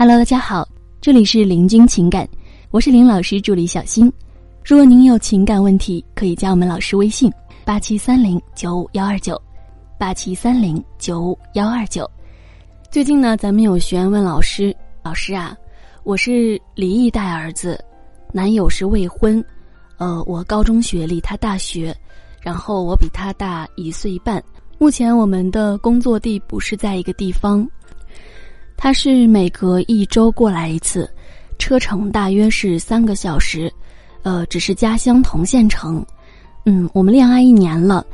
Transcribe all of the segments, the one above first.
Hello，大家好，这里是林君情感，我是林老师助理小新。如果您有情感问题，可以加我们老师微信：八七三零九五幺二九，八七三零九五幺二九。最近呢，咱们有学员问老师：“老师啊，我是离异带儿子，男友是未婚，呃，我高中学历，他大学，然后我比他大一岁半。目前我们的工作地不是在一个地方。”他是每隔一周过来一次，车程大约是三个小时，呃，只是家乡同县城。嗯，我们恋爱一年了，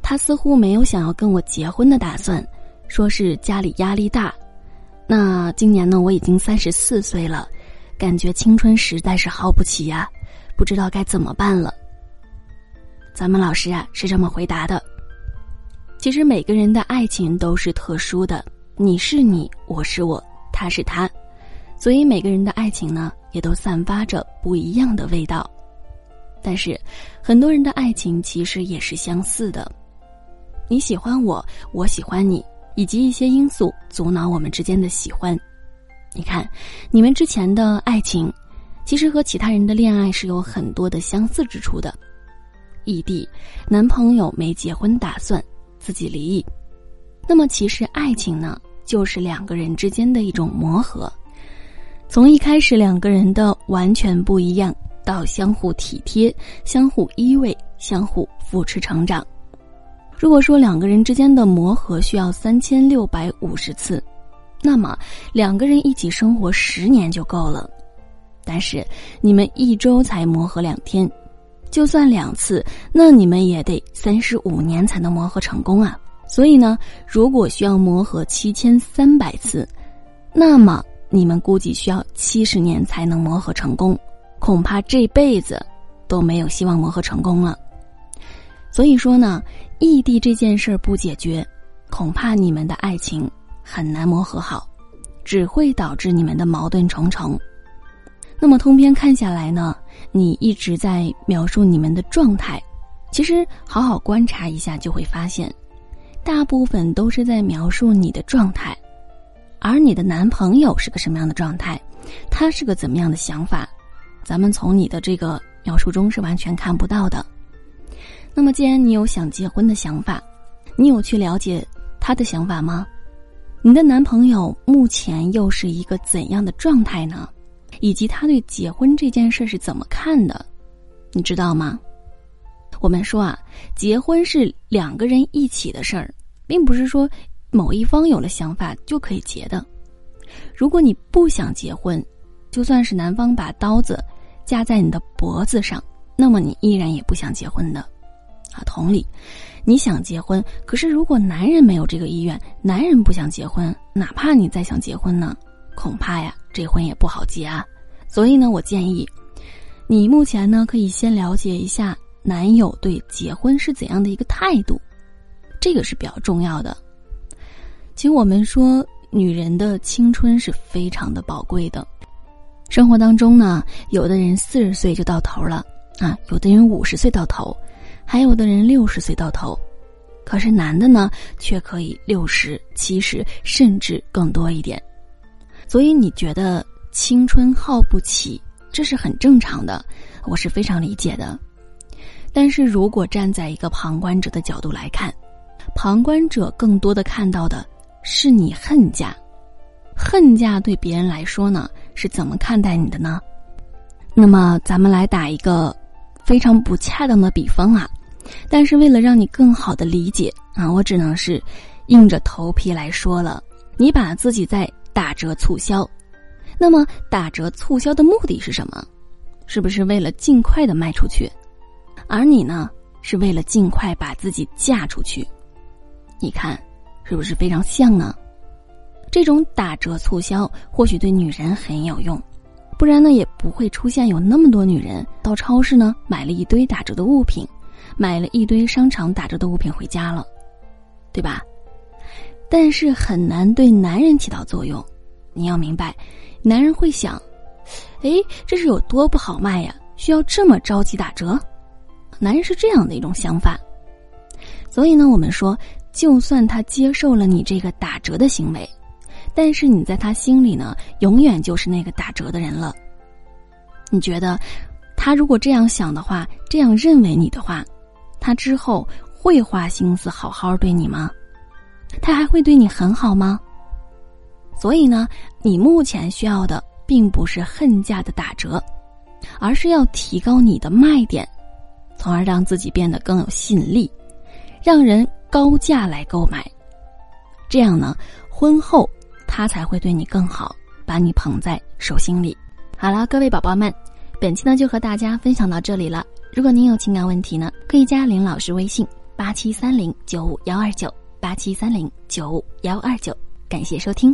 他似乎没有想要跟我结婚的打算，说是家里压力大。那今年呢，我已经三十四岁了，感觉青春实在是耗不起呀，不知道该怎么办了。咱们老师啊是这么回答的：其实每个人的爱情都是特殊的。你是你，我是我，他是他，所以每个人的爱情呢，也都散发着不一样的味道。但是，很多人的爱情其实也是相似的。你喜欢我，我喜欢你，以及一些因素阻挠我们之间的喜欢。你看，你们之前的爱情，其实和其他人的恋爱是有很多的相似之处的。异地，男朋友没结婚打算，自己离异。那么，其实爱情呢？就是两个人之间的一种磨合，从一开始两个人的完全不一样，到相互体贴、相互依偎、相互扶持成长。如果说两个人之间的磨合需要三千六百五十次，那么两个人一起生活十年就够了。但是你们一周才磨合两天，就算两次，那你们也得三十五年才能磨合成功啊！所以呢，如果需要磨合七千三百次，那么你们估计需要七十年才能磨合成功，恐怕这辈子都没有希望磨合成功了。所以说呢，异地这件事儿不解决，恐怕你们的爱情很难磨合好，只会导致你们的矛盾重重。那么通篇看下来呢，你一直在描述你们的状态，其实好好观察一下就会发现。大部分都是在描述你的状态，而你的男朋友是个什么样的状态，他是个怎么样的想法，咱们从你的这个描述中是完全看不到的。那么，既然你有想结婚的想法，你有去了解他的想法吗？你的男朋友目前又是一个怎样的状态呢？以及他对结婚这件事是怎么看的？你知道吗？我们说啊，结婚是两个人一起的事儿，并不是说某一方有了想法就可以结的。如果你不想结婚，就算是男方把刀子架在你的脖子上，那么你依然也不想结婚的。啊，同理，你想结婚，可是如果男人没有这个意愿，男人不想结婚，哪怕你再想结婚呢，恐怕呀，这婚也不好结啊。所以呢，我建议你目前呢，可以先了解一下。男友对结婚是怎样的一个态度？这个是比较重要的。其实我们说，女人的青春是非常的宝贵的。生活当中呢，有的人四十岁就到头了啊，有的人五十岁到头，还有的人六十岁到头。可是男的呢，却可以六十七十，甚至更多一点。所以你觉得青春耗不起，这是很正常的，我是非常理解的。但是如果站在一个旁观者的角度来看，旁观者更多的看到的是你恨嫁，恨嫁对别人来说呢是怎么看待你的呢？那么咱们来打一个非常不恰当的比方啊，但是为了让你更好的理解啊，我只能是硬着头皮来说了。你把自己在打折促销，那么打折促销的目的是什么？是不是为了尽快的卖出去？而你呢，是为了尽快把自己嫁出去，你看，是不是非常像呢？这种打折促销或许对女人很有用，不然呢也不会出现有那么多女人到超市呢买了一堆打折的物品，买了一堆商场打折的物品回家了，对吧？但是很难对男人起到作用。你要明白，男人会想：哎，这是有多不好卖呀？需要这么着急打折？男人是这样的一种想法，所以呢，我们说，就算他接受了你这个打折的行为，但是你在他心里呢，永远就是那个打折的人了。你觉得，他如果这样想的话，这样认为你的话，他之后会花心思好好对你吗？他还会对你很好吗？所以呢，你目前需要的并不是恨价的打折，而是要提高你的卖点，从而让自己变得更有吸引力，让人高价来购买。这样呢，婚后他才会对你更好，把你捧在手心里。好了，各位宝宝们，本期呢就和大家分享到这里了。如果您有情感问题呢，可以加林老师微信：八七三零九五幺二九八七三零九五幺二九。感谢收听。